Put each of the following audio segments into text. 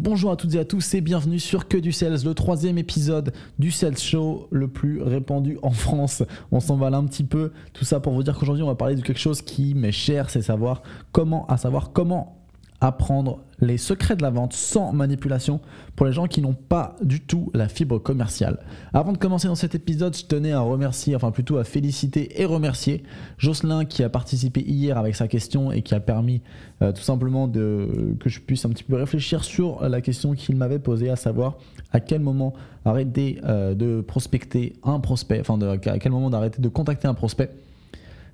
Bonjour à toutes et à tous et bienvenue sur Que du Sales, le troisième épisode du Sales Show le plus répandu en France. On s'en va là un petit peu, tout ça pour vous dire qu'aujourd'hui on va parler de quelque chose qui m'est cher, c'est savoir comment, à savoir comment apprendre les secrets de la vente sans manipulation pour les gens qui n'ont pas du tout la fibre commerciale. Avant de commencer dans cet épisode, je tenais à remercier, enfin plutôt à féliciter et remercier Jocelyn qui a participé hier avec sa question et qui a permis euh, tout simplement de, que je puisse un petit peu réfléchir sur la question qu'il m'avait posée, à savoir à quel moment arrêter euh, de prospecter un prospect, enfin à quel moment d'arrêter de contacter un prospect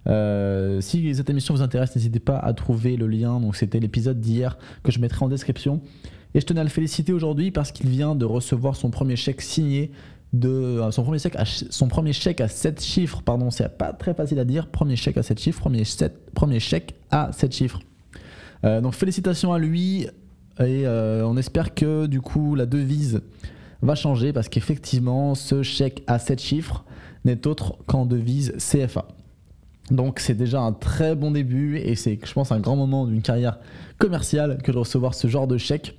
euh, si cette émission vous intéresse, n'hésitez pas à trouver le lien. Donc c'était l'épisode d'hier que je mettrai en description. Et je tenais à le féliciter aujourd'hui parce qu'il vient de recevoir son premier chèque signé de euh, son premier chèque à, son premier chèque à 7 chiffres. Pardon, c'est pas très facile à dire. Premier chèque à 7 chiffres, premier, premier chèque à 7 chiffres. Euh, donc félicitations à lui et on espère que du coup la devise va changer parce qu'effectivement ce chèque à 7 chiffres n'est autre qu'en devise CFA. Donc c'est déjà un très bon début et c'est, je pense, un grand moment d'une carrière commerciale que de recevoir ce genre de chèque.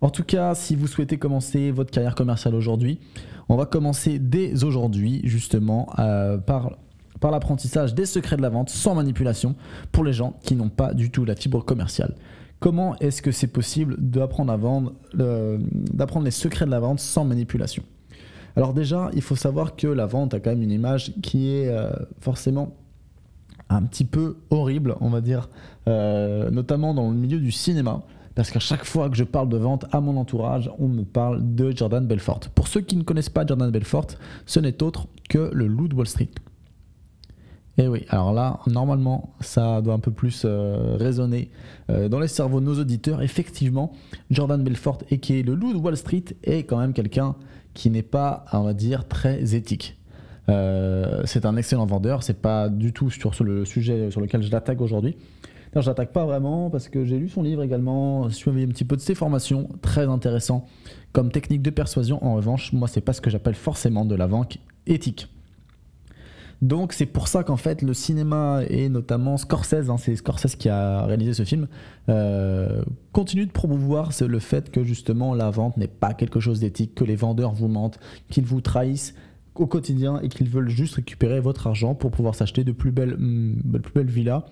En tout cas, si vous souhaitez commencer votre carrière commerciale aujourd'hui, on va commencer dès aujourd'hui justement euh, par, par l'apprentissage des secrets de la vente sans manipulation pour les gens qui n'ont pas du tout la fibre commerciale. Comment est-ce que c'est possible d'apprendre à vendre, d'apprendre les secrets de la vente sans manipulation? Alors déjà, il faut savoir que la vente a quand même une image qui est euh, forcément un petit peu horrible, on va dire, euh, notamment dans le milieu du cinéma. Parce qu'à chaque fois que je parle de vente à mon entourage, on me parle de Jordan Belfort. Pour ceux qui ne connaissent pas Jordan Belfort, ce n'est autre que le loup de Wall Street. Et oui, alors là, normalement, ça doit un peu plus euh, résonner euh, dans les cerveaux de nos auditeurs. Effectivement, Jordan Belfort, et qui est le loup de Wall Street, est quand même quelqu'un qui n'est pas, on va dire, très éthique. Euh, c'est un excellent vendeur, c'est pas du tout sur, le sujet sur lequel je l'attaque aujourd'hui. je l'attaque pas vraiment parce que j'ai lu son livre également, suivi un petit peu de ses formations, très intéressant comme technique de persuasion. En revanche, moi, c'est pas ce que j'appelle forcément de la vente éthique. Donc c'est pour ça qu'en fait le cinéma et notamment Scorsese, hein, c'est Scorsese qui a réalisé ce film, euh, continue de promouvoir le fait que justement la vente n'est pas quelque chose d'éthique, que les vendeurs vous mentent, qu'ils vous trahissent, au quotidien et qu'ils veulent juste récupérer votre argent pour pouvoir s'acheter de plus belles, mm, plus belles villas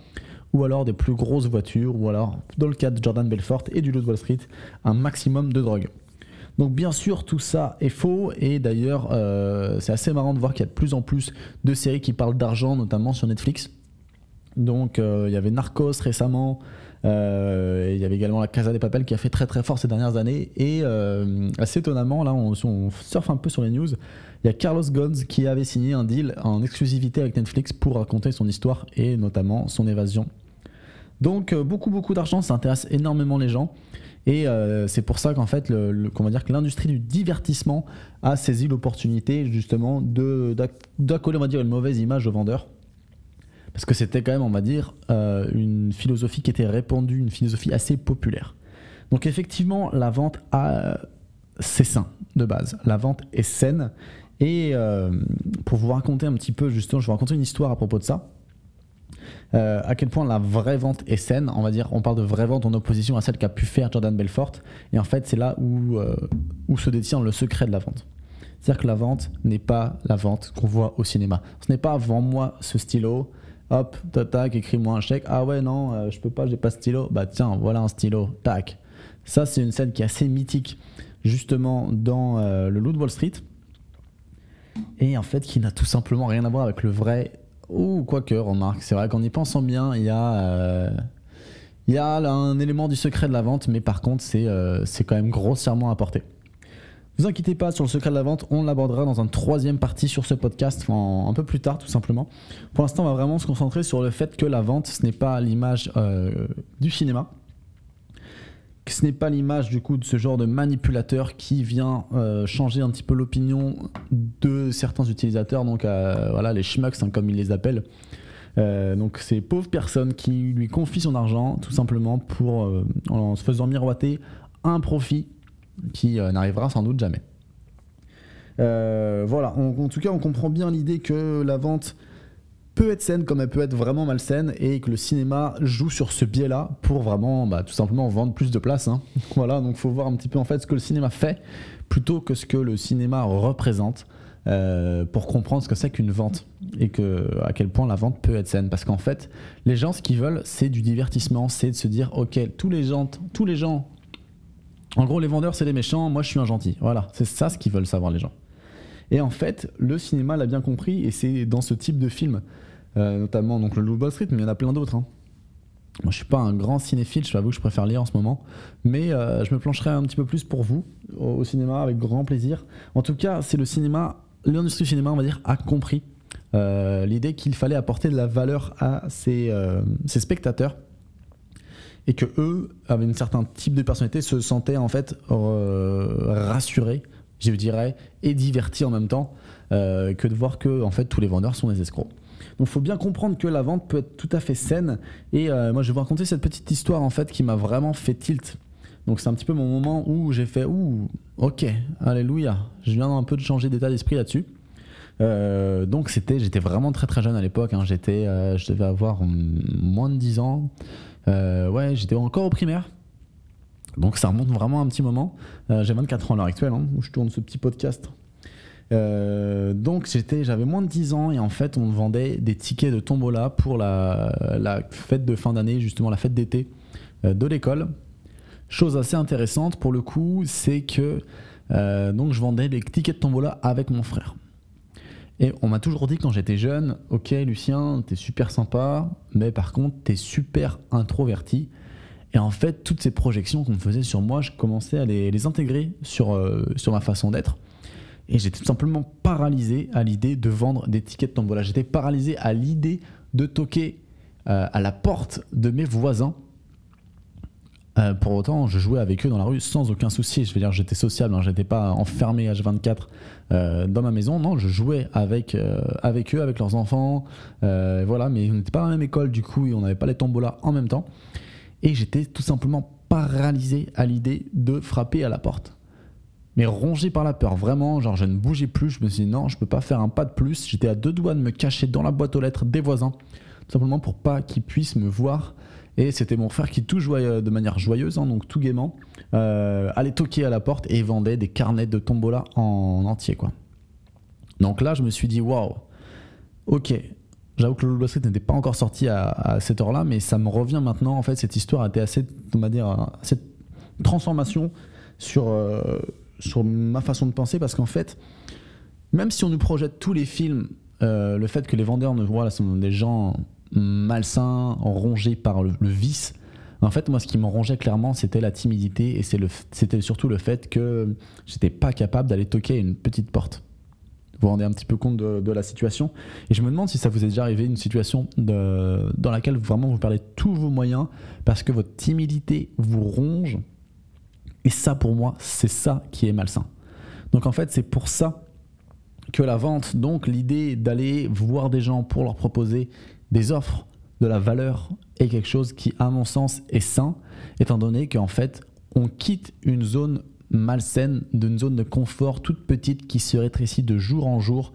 ou alors des plus grosses voitures ou alors dans le cas de Jordan Belfort et du lot de Wall Street un maximum de drogue. Donc bien sûr tout ça est faux et d'ailleurs euh, c'est assez marrant de voir qu'il y a de plus en plus de séries qui parlent d'argent notamment sur Netflix. Donc euh, il y avait Narcos récemment, euh, il y avait également la Casa des Papel qui a fait très très fort ces dernières années et assez étonnamment là on, surfe un peu sur les news il y a Carlos Ghosn qui avait signé un deal en exclusivité avec Netflix pour raconter son histoire et notamment son évasion. Donc euh, beaucoup beaucoup d'argent, ça intéresse énormément les gens. Et euh, c'est pour ça qu'en fait, le, dire que l'industrie du divertissement a saisi l'opportunité justement d'accoler, on va dire, une mauvaise image aux vendeurs. Parce que c'était quand même, on va dire, euh, une philosophie qui était répandue, une philosophie assez populaire. Donc effectivement, la vente a, c'est sain de base. La vente est saine et euh, pour vous raconter un petit peu, justement, je vais vous raconter une histoire à propos de ça. Euh, à quel point la vraie vente est saine, on va dire, on parle de vraie vente en opposition à celle qu'a pu faire Jordan Belfort. Et en fait, c'est là où, euh, où se détient le secret de la vente. C'est-à-dire que la vente n'est pas la vente qu'on voit au cinéma. Ce n'est pas vends-moi ce stylo, hop, tac, écris-moi un chèque. Ah ouais, non, je peux pas, j'ai pas stylo. Bah tiens, voilà un stylo, tac. Ça, c'est une scène qui est assez mythique, justement, dans le Loup de Wall Street et en fait qui n'a tout simplement rien à voir avec le vrai. Ou quoique, remarque, c'est vrai qu'en y pensant bien, il y a. Euh, il y a un élément du secret de la vente, mais par contre, euh, c'est quand même grossièrement apporté. Vous inquiétez pas sur le secret de la vente, on l'abordera dans un troisième partie sur ce podcast, un peu plus tard tout simplement. Pour l'instant, on va vraiment se concentrer sur le fait que la vente, ce n'est pas l'image euh, du cinéma, ce n'est pas l'image du coup de ce genre de manipulateur qui vient euh, changer un petit peu l'opinion de certains utilisateurs, donc euh, voilà les schmucks hein, comme ils les appellent. Donc ces pauvres personnes qui lui confient son argent tout simplement pour en se faisant miroiter un profit qui n'arrivera sans doute jamais. voilà, en tout cas on comprend bien l'idée que la vente peut être saine comme elle peut être vraiment malsaine et que le cinéma joue sur ce biais-là pour vraiment bah, tout simplement vendre plus de places. Hein. voilà, donc faut voir un petit peu en fait ce que le cinéma fait plutôt que ce que le cinéma représente. Euh, pour comprendre ce que c'est qu'une vente et que, à quel point la vente peut être saine. Parce qu'en fait, les gens, ce qu'ils veulent, c'est du divertissement, c'est de se dire, ok, tous les gens, tous les gens, en gros, les vendeurs, c'est les méchants, moi, je suis un gentil. Voilà, c'est ça ce qu'ils veulent savoir, les gens. Et en fait, le cinéma l'a bien compris, et c'est dans ce type de film, euh, notamment donc le Loup Street, mais il y en a plein d'autres. Hein. Moi, je suis pas un grand cinéphile, je t'avoue que je préfère lire en ce moment, mais euh, je me plancherai un petit peu plus pour vous au cinéma avec grand plaisir. En tout cas, c'est le cinéma l'industrie du cinéma, on va dire, a compris euh, l'idée qu'il fallait apporter de la valeur à ses, spectateurs et que eux, avec un certain type de personnalité, se sentaient en fait euh, rassurés, je dirais, et divertis en même temps, que de voir que en fait tous les vendeurs sont des escrocs. Donc il faut bien comprendre que la vente peut être tout à fait saine. Et moi je vais vous raconter cette petite histoire en fait qui m'a vraiment fait tilt donc c'est un petit peu mon moment où j'ai fait ouh, ok, alléluia. Je viens un peu de changer d'état d'esprit là-dessus. Euh, donc c'était, j'étais vraiment très très jeune à l'époque. Hein. J'étais, euh, je devais avoir moins de 10 ans. Euh, ouais, j'étais encore au primaire. Donc ça remonte vraiment un petit moment. j'ai 24 ans à l'heure actuelle hein, où je tourne ce petit podcast. donc j'étais, j'avais moins de 10 ans et en fait on vendait des tickets de tombola pour la, fête de fin d'année, justement la fête d'été de l'école. Chose assez intéressante pour le coup, c'est que euh, donc je vendais des tickets de tombola avec mon frère. Et on m'a toujours dit quand j'étais jeune, ok Lucien, t'es super sympa, mais par contre t'es super introverti. Et en fait, toutes ces projections qu'on faisait sur moi, je commençais à les, intégrer sur, euh, sur ma façon d'être. Et j'étais tout simplement paralysé à l'idée de vendre des tickets de tombola. J'étais paralysé à l'idée de toquer euh, à la porte de mes voisins euh, pour autant, je jouais avec eux dans la rue sans aucun souci. Je veux dire, j'étais sociable, hein, j'étais pas enfermé H24 euh, dans ma maison. Non, je jouais avec, euh, avec eux, avec leurs enfants. voilà, mais on n'était pas dans la même école du coup et on n'avait pas les tombolas en même temps. Et j'étais tout simplement paralysé à l'idée de frapper à la porte. Mais rongé par la peur, vraiment, genre je ne bougeais plus. Je me suis dit non, je peux pas faire un pas de plus. J'étais à deux doigts de me cacher dans la boîte aux lettres des voisins, tout simplement pour pas qu'ils puissent me voir et c'était mon frère qui, tout jouait de manière joyeuse, hein, donc tout gaiement, euh, allait toquer à la porte et vendait des carnets de tombola en entier. Quoi. Donc là, je me suis dit, waouh, ok, J'avoue que le Loup Street n'était pas encore sorti à, cette heure-là, mais ça me revient maintenant. En fait, cette histoire a été assez, on va dire, cette transformation sur, euh, sur ma façon de penser, parce qu'en fait, même si on nous projette tous les films, euh, le fait que les vendeurs ne voient là, sont des gens malsain, rongé par le, vice. En fait, moi, ce qui me rongeait clairement, c'était la timidité et c'était surtout le fait que j'étais pas capable d'aller toquer une petite porte. Vous vous rendez un petit peu compte de, la situation? Et je me demande si ça vous est déjà arrivé une situation dans laquelle vraiment vous perdez tous vos moyens parce que votre timidité vous ronge. Et ça, pour moi, c'est ça qui est malsain. Donc en fait, c'est pour ça que la vente, donc l'idée d'aller voir des gens pour leur proposer des offres, de la valeur est quelque chose qui, à mon sens, est sain, étant donné qu'en fait, on quitte une zone malsaine, d'une zone de confort toute petite qui se rétrécit de jour en jour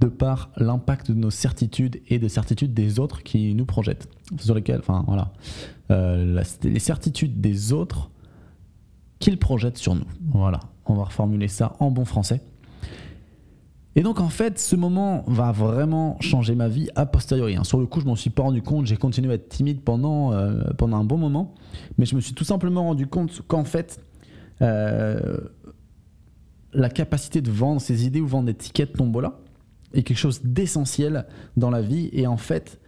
de par l'impact de nos certitudes et des certitudes des autres qui nous projettent. Sur lesquelles, enfin voilà, euh, les certitudes des autres qu'ils projettent sur nous. Voilà, on va reformuler ça en bon français. Et donc en fait, ce moment va vraiment changer ma vie a posteriori. Hein. Sur le coup, je m'en suis pas rendu compte, j'ai continué à être timide pendant, euh, pendant un bon moment, mais je me suis tout simplement rendu compte qu'en fait, euh, la capacité de vendre ses idées ou vendre des tickets tombola est quelque chose d'essentiel dans la vie. Et en fait,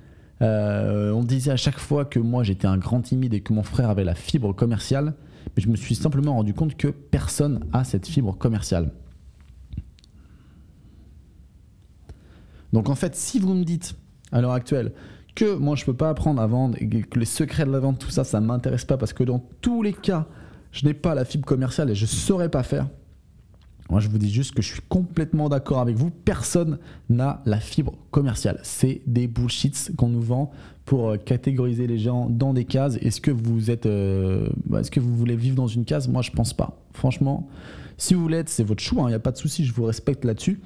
euh, on disait à chaque fois que moi j'étais un grand timide et que mon frère avait la fibre commerciale, mais je me suis simplement rendu compte que personne a cette fibre commerciale. Donc en fait, si vous me dites à l'heure actuelle que moi je peux pas apprendre à vendre et que les secrets de la vente, tout ça, ça m'intéresse pas parce que dans tous les cas, je n'ai pas la fibre commerciale et je saurais pas faire. Moi, je vous dis juste que je suis complètement d'accord avec vous. Personne n'a la fibre commerciale. C'est des bullshits qu'on nous vend pour catégoriser les gens dans des cases. Est-ce que vous êtes, bah, est-ce que vous voulez vivre dans une case? Moi, je pense pas. Franchement, si vous être, c'est votre choix. Il hein, n'y a pas de souci. Je vous respecte là-dessus.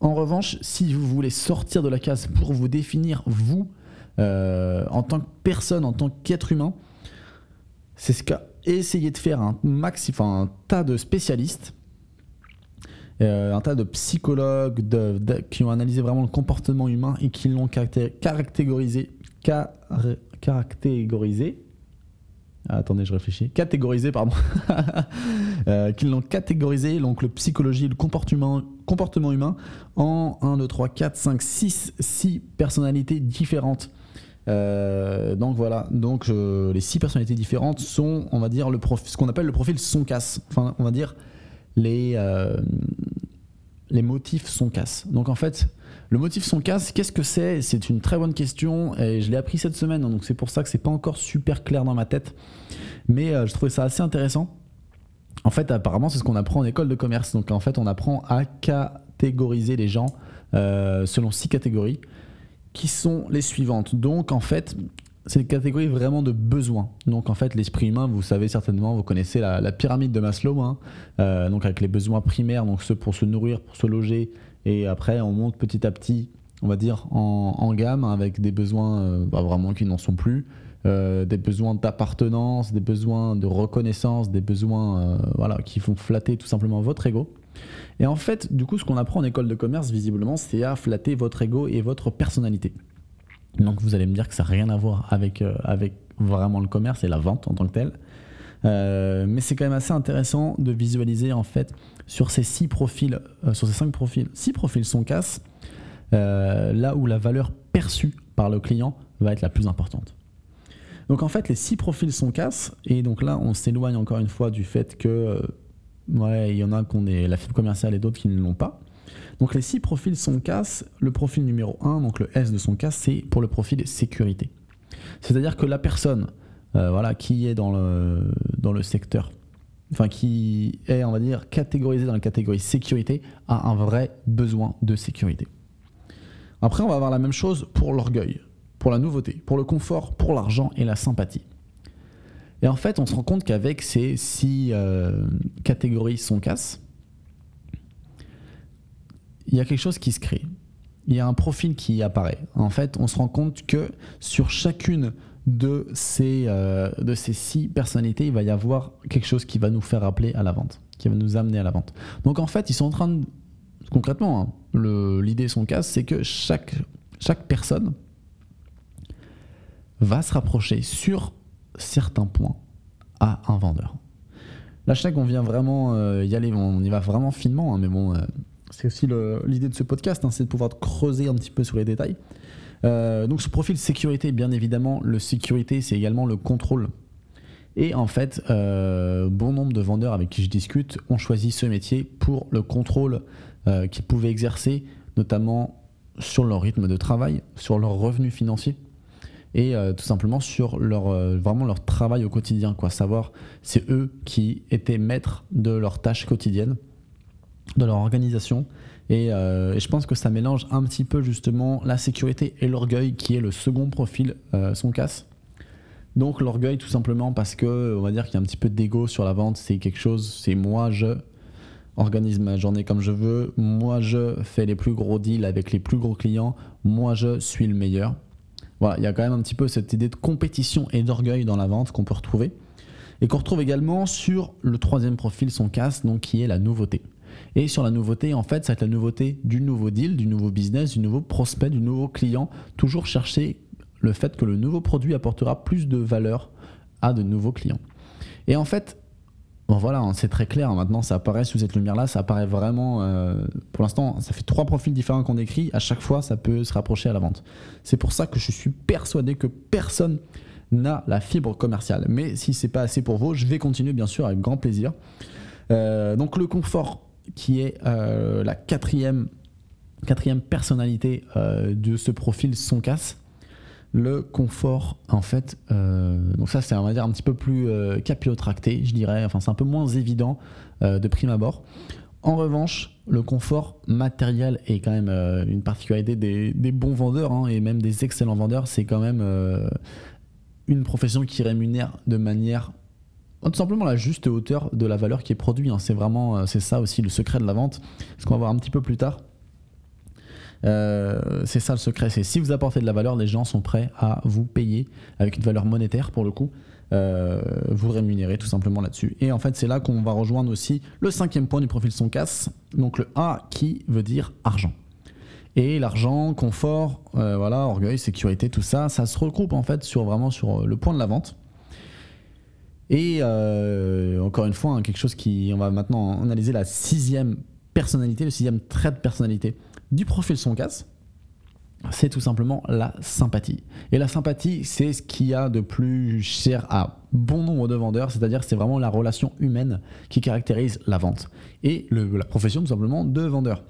En revanche, si vous voulez sortir de la case pour vous définir vous en tant que personne, en tant qu'être humain, c'est ce qu'a essayé de faire un tas de spécialistes euh, un tas de psychologues qui ont analysé vraiment le comportement humain et qui l'ont caractérisé, caractérisé ah, attendez, je réfléchis. Catégorisé, pardon. euh, qui l'ont catégorisé, donc le psychologie le comportement, comportement humain, en 1, 2, 3, 4, 5, 6, 6 personnalités différentes. Euh, donc voilà, donc les six personnalités différentes sont, on va dire, le ce qu'on appelle le profil son casse. Enfin, on va dire les, euh, les motifs sont casse. Donc en fait, le motif son casse, qu'est-ce que c'est? C'est une très bonne question et je l'ai appris cette semaine, hein, donc c'est pour ça que c'est pas encore super clair dans ma tête. Mais euh, je trouvais ça assez intéressant. En fait, apparemment, c'est ce qu'on apprend en école de commerce. Donc en fait, on apprend à catégoriser les gens euh, selon six catégories qui sont les suivantes. Donc en fait, c'est une catégorie vraiment de besoins. Donc en fait, l'esprit humain, vous savez certainement, vous connaissez la, pyramide de Maslow, hein. euh, donc avec les besoins primaires, donc ceux pour se nourrir, pour se loger, et après on monte petit à petit, on va dire en, gamme avec des besoins euh, bah, vraiment qui n'en sont plus, euh, des besoins d'appartenance, des besoins de reconnaissance, des besoins voilà qui font flatter tout simplement votre ego. Et en fait, du coup, ce qu'on apprend en école de commerce, visiblement, c'est à flatter votre ego et votre personnalité. Donc vous allez me dire que ça n'a rien à voir avec, euh, avec vraiment le commerce et la vente en tant que telle. Euh, mais c'est quand même assez intéressant de visualiser en fait sur ces six profils, euh, sur ces cinq profils, six profils sont casse, là où la valeur perçue par le client va être la plus importante. Donc en fait, les six profils sont casse, et donc là, on s'éloigne encore une fois du fait que, ouais, il y en a qui ont la fibre commerciale et d'autres qui ne l'ont pas. Donc les six profils son casse, le profil numéro 1, donc le S de son casse, c'est pour le profil sécurité. C'est-à-dire que la personne euh, voilà, qui est dans le, dans le secteur, enfin qui est, on va dire, catégorisée dans la catégorie sécurité, a un vrai besoin de sécurité. Après, on va avoir la même chose pour l'orgueil, pour la nouveauté, pour le confort, pour l'argent et la sympathie. Et en fait, on se rend compte qu'avec ces six euh, catégories son casse, il y a quelque chose qui se crée. Il y a un profil qui apparaît. En fait, on se rend compte que sur chacune de ces, euh, de ces six personnalités, il va y avoir quelque chose qui va nous faire appeler à la vente, qui va nous amener à la vente. Donc en fait, ils sont en train de... Concrètement, hein, l'idée, son cas, c'est que chaque, chaque personne va se rapprocher sur certains points à un vendeur. Là, je sais qu'on vient vraiment euh, y aller, on y va vraiment finement, hein, mais bon, euh, c'est aussi l'idée de ce podcast, hein, c'est de pouvoir creuser un petit peu sur les détails. Euh, donc ce profil sécurité, bien évidemment, le sécurité, c'est également le contrôle. Et en fait, euh, bon nombre de vendeurs avec qui je discute ont choisi ce métier pour le contrôle euh, qu'ils pouvaient exercer, notamment sur leur rythme de travail, sur leurs revenus financiers et tout simplement sur leur, vraiment leur travail au quotidien. Quoi. Savoir, c'est eux qui étaient maîtres de leurs tâches quotidiennes de leur organisation. Euh, et, je pense que ça mélange un petit peu justement la sécurité et l'orgueil, qui est le second profil euh, son casse. Donc l'orgueil tout simplement parce que on va dire qu'il y a un petit peu d'ego sur la vente, c'est quelque chose, c'est moi je organise ma journée comme je veux, moi je fais les plus gros deals avec les plus gros clients, moi je suis le meilleur. Voilà, il y a quand même un petit peu cette idée de compétition et d'orgueil dans la vente qu'on peut retrouver et qu'on retrouve également sur le troisième profil son casse, donc qui est la nouveauté. Et sur la nouveauté, en fait, ça va être la nouveauté du nouveau deal, du nouveau business, du nouveau prospect, du nouveau client. Toujours chercher le fait que le nouveau produit apportera plus de valeur à de nouveaux clients. Et en fait, bon voilà, hein, c'est très clair. Hein, maintenant, ça apparaît sous cette lumière-là. Ça apparaît vraiment. Euh, pour l'instant, ça fait trois profils différents qu'on décrit. À chaque fois, ça peut se rapprocher à la vente. C'est pour ça que je suis persuadé que personne n'a la fibre commerciale. Mais si c'est pas assez pour vous, je vais continuer bien sûr avec grand plaisir. Euh, donc le confort, qui est euh, la quatrième, quatrième personnalité euh, de ce profil son casse. Le confort, en fait, euh, donc ça c'est on va dire un petit peu plus capillotracté, je dirais, enfin c'est un peu moins évident de prime abord. En revanche, le confort matériel est quand même une particularité des, bons vendeurs hein, et même des excellents vendeurs. C'est quand même une profession qui rémunère de manière tout simplement la juste hauteur de la valeur qui est produite. Hein. C'est vraiment euh, c'est ça aussi le secret de la vente. Ce qu'on va voir un petit peu plus tard. c'est ça le secret, c'est si vous apportez de la valeur, les gens sont prêts à vous payer avec une valeur monétaire pour le coup. Euh, vous rémunérer tout simplement là-dessus. Et en fait, c'est là qu'on va rejoindre aussi le cinquième point du profil son casse, donc le A qui veut dire argent. Et l'argent, confort, euh, voilà, orgueil, sécurité, tout ça, ça se regroupe en fait sur vraiment sur le point de la vente. Et euh, encore une fois, hein, quelque chose qui, on va maintenant analyser la sixième personnalité, le sixième trait de personnalité du profil son casse c'est tout simplement la sympathie. Et la sympathie, c'est ce qu'il y a de plus cher à bon nombre de vendeurs, c'est-à-dire c'est vraiment la relation humaine qui caractérise la vente et la profession tout simplement de vendeur.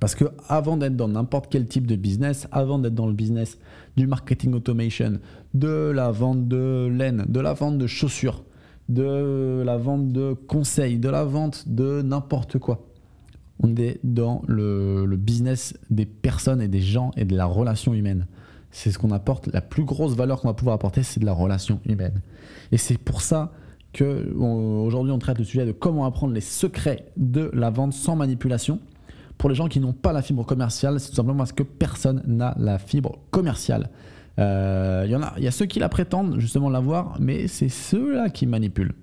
Parce que avant d'être dans n'importe quel type de business, avant d'être dans le business du marketing automation, de la vente de laine, de la vente de chaussures, de la vente de conseils, de la vente de n'importe quoi, on est dans le, business des personnes et des gens et de la relation humaine. C'est ce qu'on apporte, la plus grosse valeur qu'on va pouvoir apporter, c'est de la relation humaine. Et c'est pour ça que aujourd'hui on traite le sujet de comment apprendre les secrets de la vente sans manipulation. Pour les gens qui n'ont pas la fibre commerciale, c'est tout simplement parce que personne n'a la fibre commerciale. Il euh, y en a, il y a ceux qui la prétendent justement l'avoir, mais c'est ceux-là qui manipulent.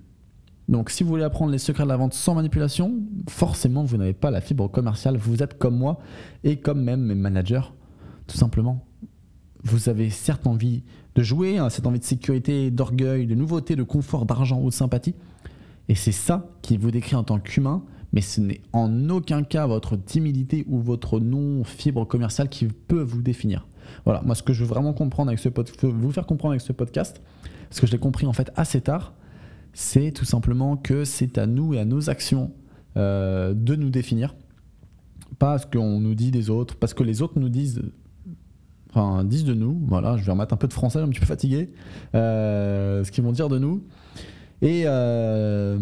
Donc si vous voulez apprendre les secrets de la vente sans manipulation, forcément vous n'avez pas la fibre commerciale, vous êtes comme moi et comme même mes managers, tout simplement. Vous avez certes envie de jouer, hein, cette envie de sécurité, d'orgueil, de nouveauté, de confort, d'argent ou de sympathie. Et c'est ça qui vous décrit en tant qu'humain, mais ce n'est en aucun cas votre timidité ou votre non-fibre commerciale qui peut vous définir. Voilà, moi ce que je veux vraiment comprendre avec ce podcast, vous faire comprendre avec ce podcast, parce que je l'ai compris en fait assez tard, c'est tout simplement que c'est à nous et à nos actions euh, de nous définir. Pas ce qu'on nous dit des autres, parce que les autres nous disent, enfin, disent de nous. Voilà, je vais remettre un peu de français, un petit peu fatigué. Euh, ce qu'ils vont dire de nous. Et, euh,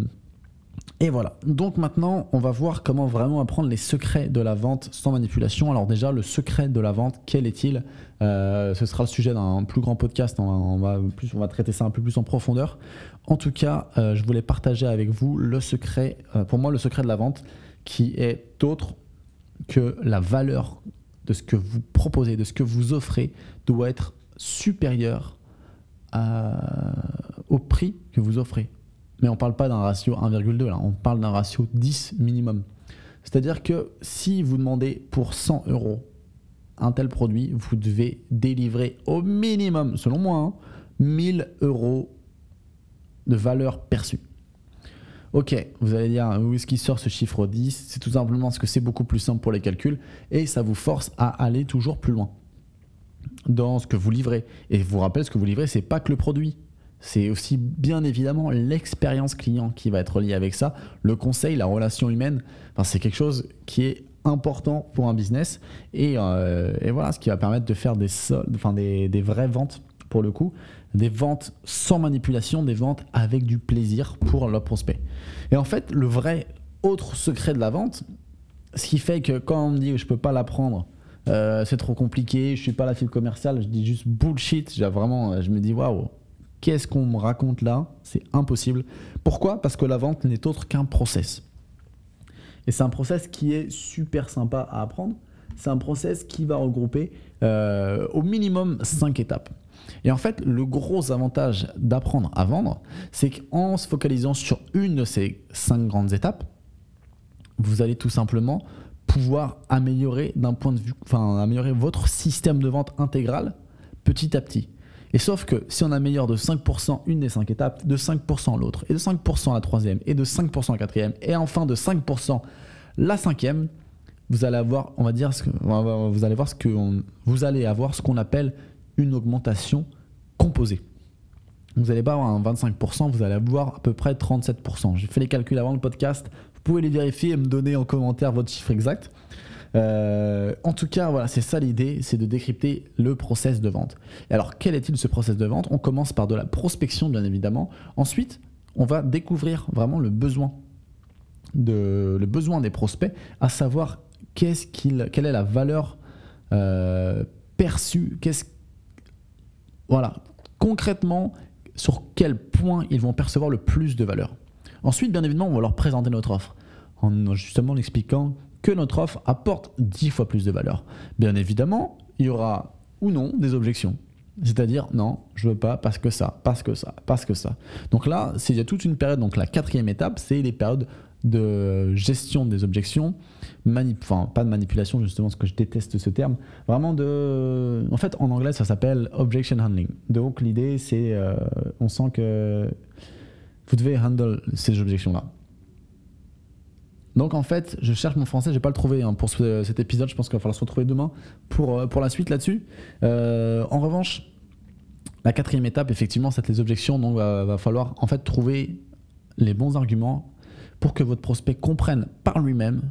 et voilà. Donc maintenant, on va voir comment vraiment apprendre les secrets de la vente sans manipulation. Alors déjà, le secret de la vente, quel est-il? Euh, Ce sera le sujet d'un plus grand podcast. On va, traiter ça un peu plus en profondeur. En tout cas, euh, je voulais partager avec vous le secret, euh, pour moi, le secret de la vente, qui est autre que la valeur de ce que vous proposez, de ce que vous offrez, doit être supérieure au prix que vous offrez. Mais on ne parle pas d'un ratio 1,2, là, on parle d'un ratio 10 minimum. C'est-à-dire que si vous demandez pour 100 euros un tel produit, vous devez délivrer au minimum, selon moi, 1000 hein, euros de valeur perçue. Ok, vous allez dire, où est-ce qu'il sort ce chiffre 10 C'est tout simplement parce que c'est beaucoup plus simple pour les calculs et ça vous force à aller toujours plus loin dans ce que vous livrez. Et je vous rappelle, ce que vous livrez, c'est pas que le produit. C'est aussi bien évidemment l'expérience client qui va être liée avec ça, le conseil, la relation humaine. Enfin, c'est quelque chose qui est important pour un business et, euh, voilà ce qui va permettre de faire des, enfin, des, des, vraies ventes pour le coup, des ventes sans manipulation, des ventes avec du plaisir pour le prospect. Et en fait, le vrai autre secret de la vente, ce qui fait que quand on me dit je peux pas l'apprendre, euh, c'est trop compliqué, je suis pas la fibre commerciale, je dis juste bullshit, vraiment, je me dis waouh, Qu'est-ce qu'on me raconte là C'est impossible. Pourquoi? Parce que la vente n'est autre qu'un process. Et c'est un process qui est super sympa à apprendre. C'est un process qui va regrouper euh, au minimum 5 étapes. Et en fait, le gros avantage d'apprendre à vendre, c'est qu'en se focalisant sur une de ces 5 grandes étapes, vous allez tout simplement pouvoir améliorer d'un point de vue, enfin améliorer votre système de vente intégral petit à petit. Et sauf que si on améliore de 5% une des 5 étapes, de 5% l'autre, et de 5% la troisième, et de 5% la quatrième, et enfin de 5% la cinquième, vous allez avoir, on va dire, vous allez voir ce que vous allez avoir ce qu'on appelle une augmentation composée. Vous n'allez pas avoir un 25%, vous allez avoir à peu près 37%. J'ai fait les calculs avant le podcast. Vous pouvez les vérifier et me donner en commentaire votre chiffre exact. Euh, en tout cas, voilà, c'est ça l'idée, c'est de décrypter le process de vente. Alors, quel est-il ce process de vente? On commence par de la prospection, bien évidemment. Ensuite, on va découvrir vraiment le besoin. de, le besoin des prospects, à savoir qu'est-ce qu'il, quelle est la valeur euh, perçue, qu'est-ce, voilà, concrètement, sur quel point ils vont percevoir le plus de valeur. Ensuite, bien évidemment, on va leur présenter notre offre, en justement expliquant que notre offre apporte 10 fois plus de valeur. Bien évidemment, il y aura ou non des objections. C'est-à-dire, non, je veux pas parce que ça, parce que ça, parce que ça. Donc là, il y a toute une période, donc la quatrième étape, c'est les périodes de gestion des objections, enfin pas de manipulation justement, parce que je déteste ce terme, vraiment de... En fait, en anglais, ça s'appelle objection handling. Donc l'idée, c'est, euh, on sent que vous devez handle ces objections-là. Donc en fait, je cherche mon français, je vais pas le trouver hein, pour cet épisode, je pense qu'il va falloir se retrouver demain pour, euh, la suite là-dessus. Euh, en revanche, la quatrième étape, effectivement, c'est les objections, donc va, va falloir en fait trouver les bons arguments pour que votre prospect comprenne par lui-même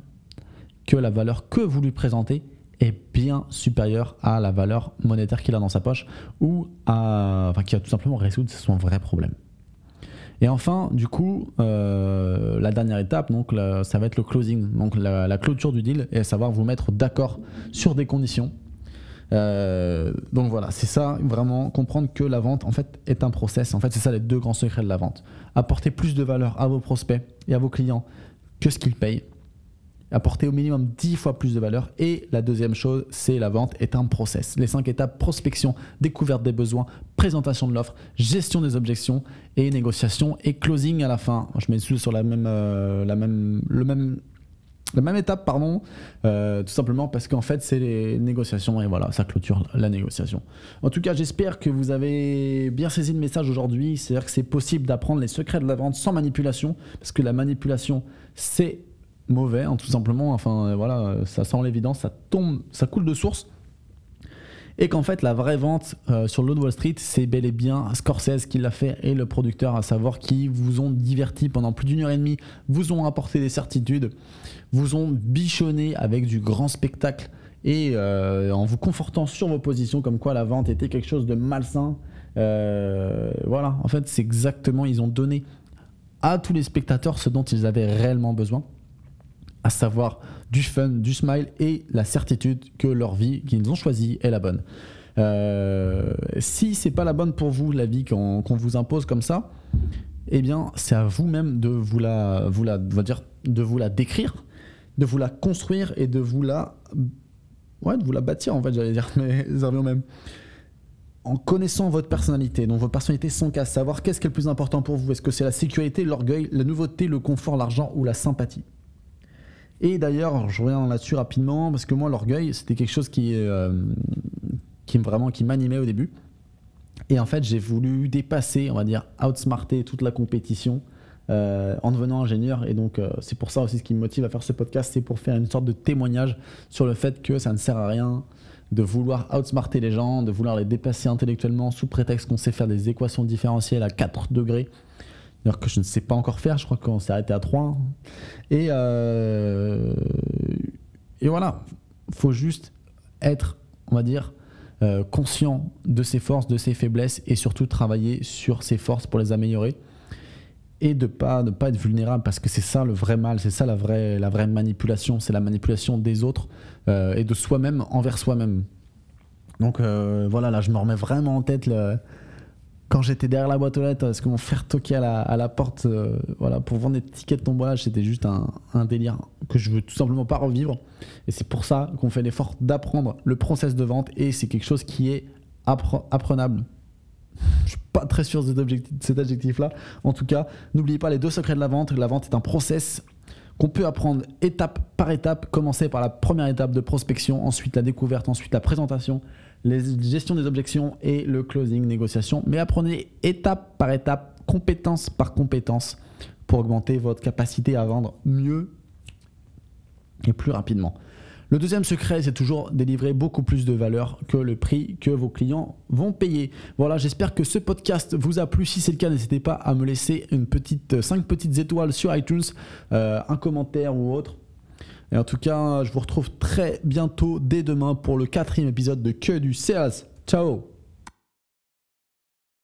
que la valeur que vous lui présentez est bien supérieure à la valeur monétaire qu'il a dans sa poche ou qui a tout simplement résoudre son vrai problème. Et enfin, du coup, euh, la dernière étape, donc, ça va être le closing, donc la, clôture du deal, et à savoir vous mettre d'accord sur des conditions. Euh, donc voilà, c'est ça, vraiment comprendre que la vente, en fait, est un process. En fait, c'est ça les deux grands secrets de la vente. Apporter plus de valeur à vos prospects et à vos clients que ce qu'ils payent apporter au minimum 10 fois plus de valeur. Et la deuxième chose, c'est la vente est un process. Les cinq étapes, prospection, découverte des besoins, présentation de l'offre, gestion des objections et négociation et closing à la fin. Je mets sur la même, euh, la même, le même, la même étape, pardon, euh, tout simplement parce qu'en fait, c'est les négociations et voilà, ça clôture la négociation. En tout cas, j'espère que vous avez bien saisi le message aujourd'hui. C'est-à-dire que c'est possible d'apprendre les secrets de la vente sans manipulation, parce que la manipulation, c'est mauvais, hein, tout simplement. Enfin, euh, voilà, ça sent l'évidence, ça tombe, ça coule de source. Et qu'en fait, la vraie vente euh, sur le Wall Street, c'est bel et bien Scorsese qui l'a fait et le producteur, à savoir qui vous ont diverti pendant plus d'une heure et demie, vous ont apporté des certitudes, vous ont bichonné avec du grand spectacle et euh, en vous confortant sur vos positions, comme quoi la vente était quelque chose de malsain. voilà, en fait, c'est exactement, ils ont donné à tous les spectateurs ce dont ils avaient réellement besoin à savoir du fun, du smile et la certitude que leur vie qu'ils ont choisie est la bonne. Euh, si c'est pas la bonne pour vous, la vie qu'on vous impose comme ça, eh bien, c'est à vous-même de vous la, vous la, dire, de vous la décrire, de vous la construire et de vous la, ouais, de vous la bâtir en fait, j'allais dire, mais ça même. En connaissant votre personnalité, donc votre personnalité sans qu'à savoir qu'est-ce qui est le plus important pour vous. Est-ce que c'est la sécurité, l'orgueil, la nouveauté, le confort, l'argent ou la sympathie? Et d'ailleurs, je reviens là-dessus rapidement parce que moi, l'orgueil, c'était quelque chose qui, euh, qui vraiment qui m'animait au début. Et en fait, j'ai voulu dépasser, on va dire, outsmarter toute la compétition euh, en devenant ingénieur. Et donc, euh, c'est pour ça aussi ce qui me motive à faire ce podcast, c'est pour faire une sorte de témoignage sur le fait que ça ne sert à rien de vouloir outsmarter les gens, de vouloir les dépasser intellectuellement sous prétexte qu'on sait faire des équations différentielles à 4 degrés que je ne sais pas encore faire, je crois qu'on s'est arrêté à 3. Et, euh, et voilà, faut juste être, on va dire, euh, conscient de ses forces, de ses faiblesses et surtout travailler sur ses forces pour les améliorer et de pas ne pas être vulnérable parce que c'est ça le vrai mal, c'est ça la vraie la vraie manipulation, c'est la manipulation des autres euh, et de soi-même envers soi-même. Donc voilà, là je me remets vraiment en tête le, quand j'étais derrière la boîte aux lettres, parce que mon frère toquait à la, porte euh, voilà, pour vendre des tickets de tombolage, c'était juste un, délire que je veux tout simplement pas revivre. Et c'est pour ça qu'on fait l'effort d'apprendre le process de vente et c'est quelque chose qui est apprenable. Je suis pas très sûr de cet adjectif-là. En tout cas, n'oubliez pas les deux secrets de la vente. La vente est un process qu'on peut apprendre étape par étape, commencer par la première étape de prospection, ensuite la découverte, ensuite la présentation, les gestions des objections et le closing, négociation. Mais apprenez étape par étape, compétence par compétence, pour augmenter votre capacité à vendre mieux et plus rapidement. Le deuxième secret, c'est toujours délivrer beaucoup plus de valeur que le prix que vos clients vont payer. Voilà, j'espère que ce podcast vous a plu. Si c'est le cas, n'hésitez pas à me laisser une petite, 5 petites étoiles sur iTunes, euh, un commentaire ou autre. Et en tout cas, je vous retrouve très bientôt dès demain pour le quatrième épisode de Que du Sales. Ciao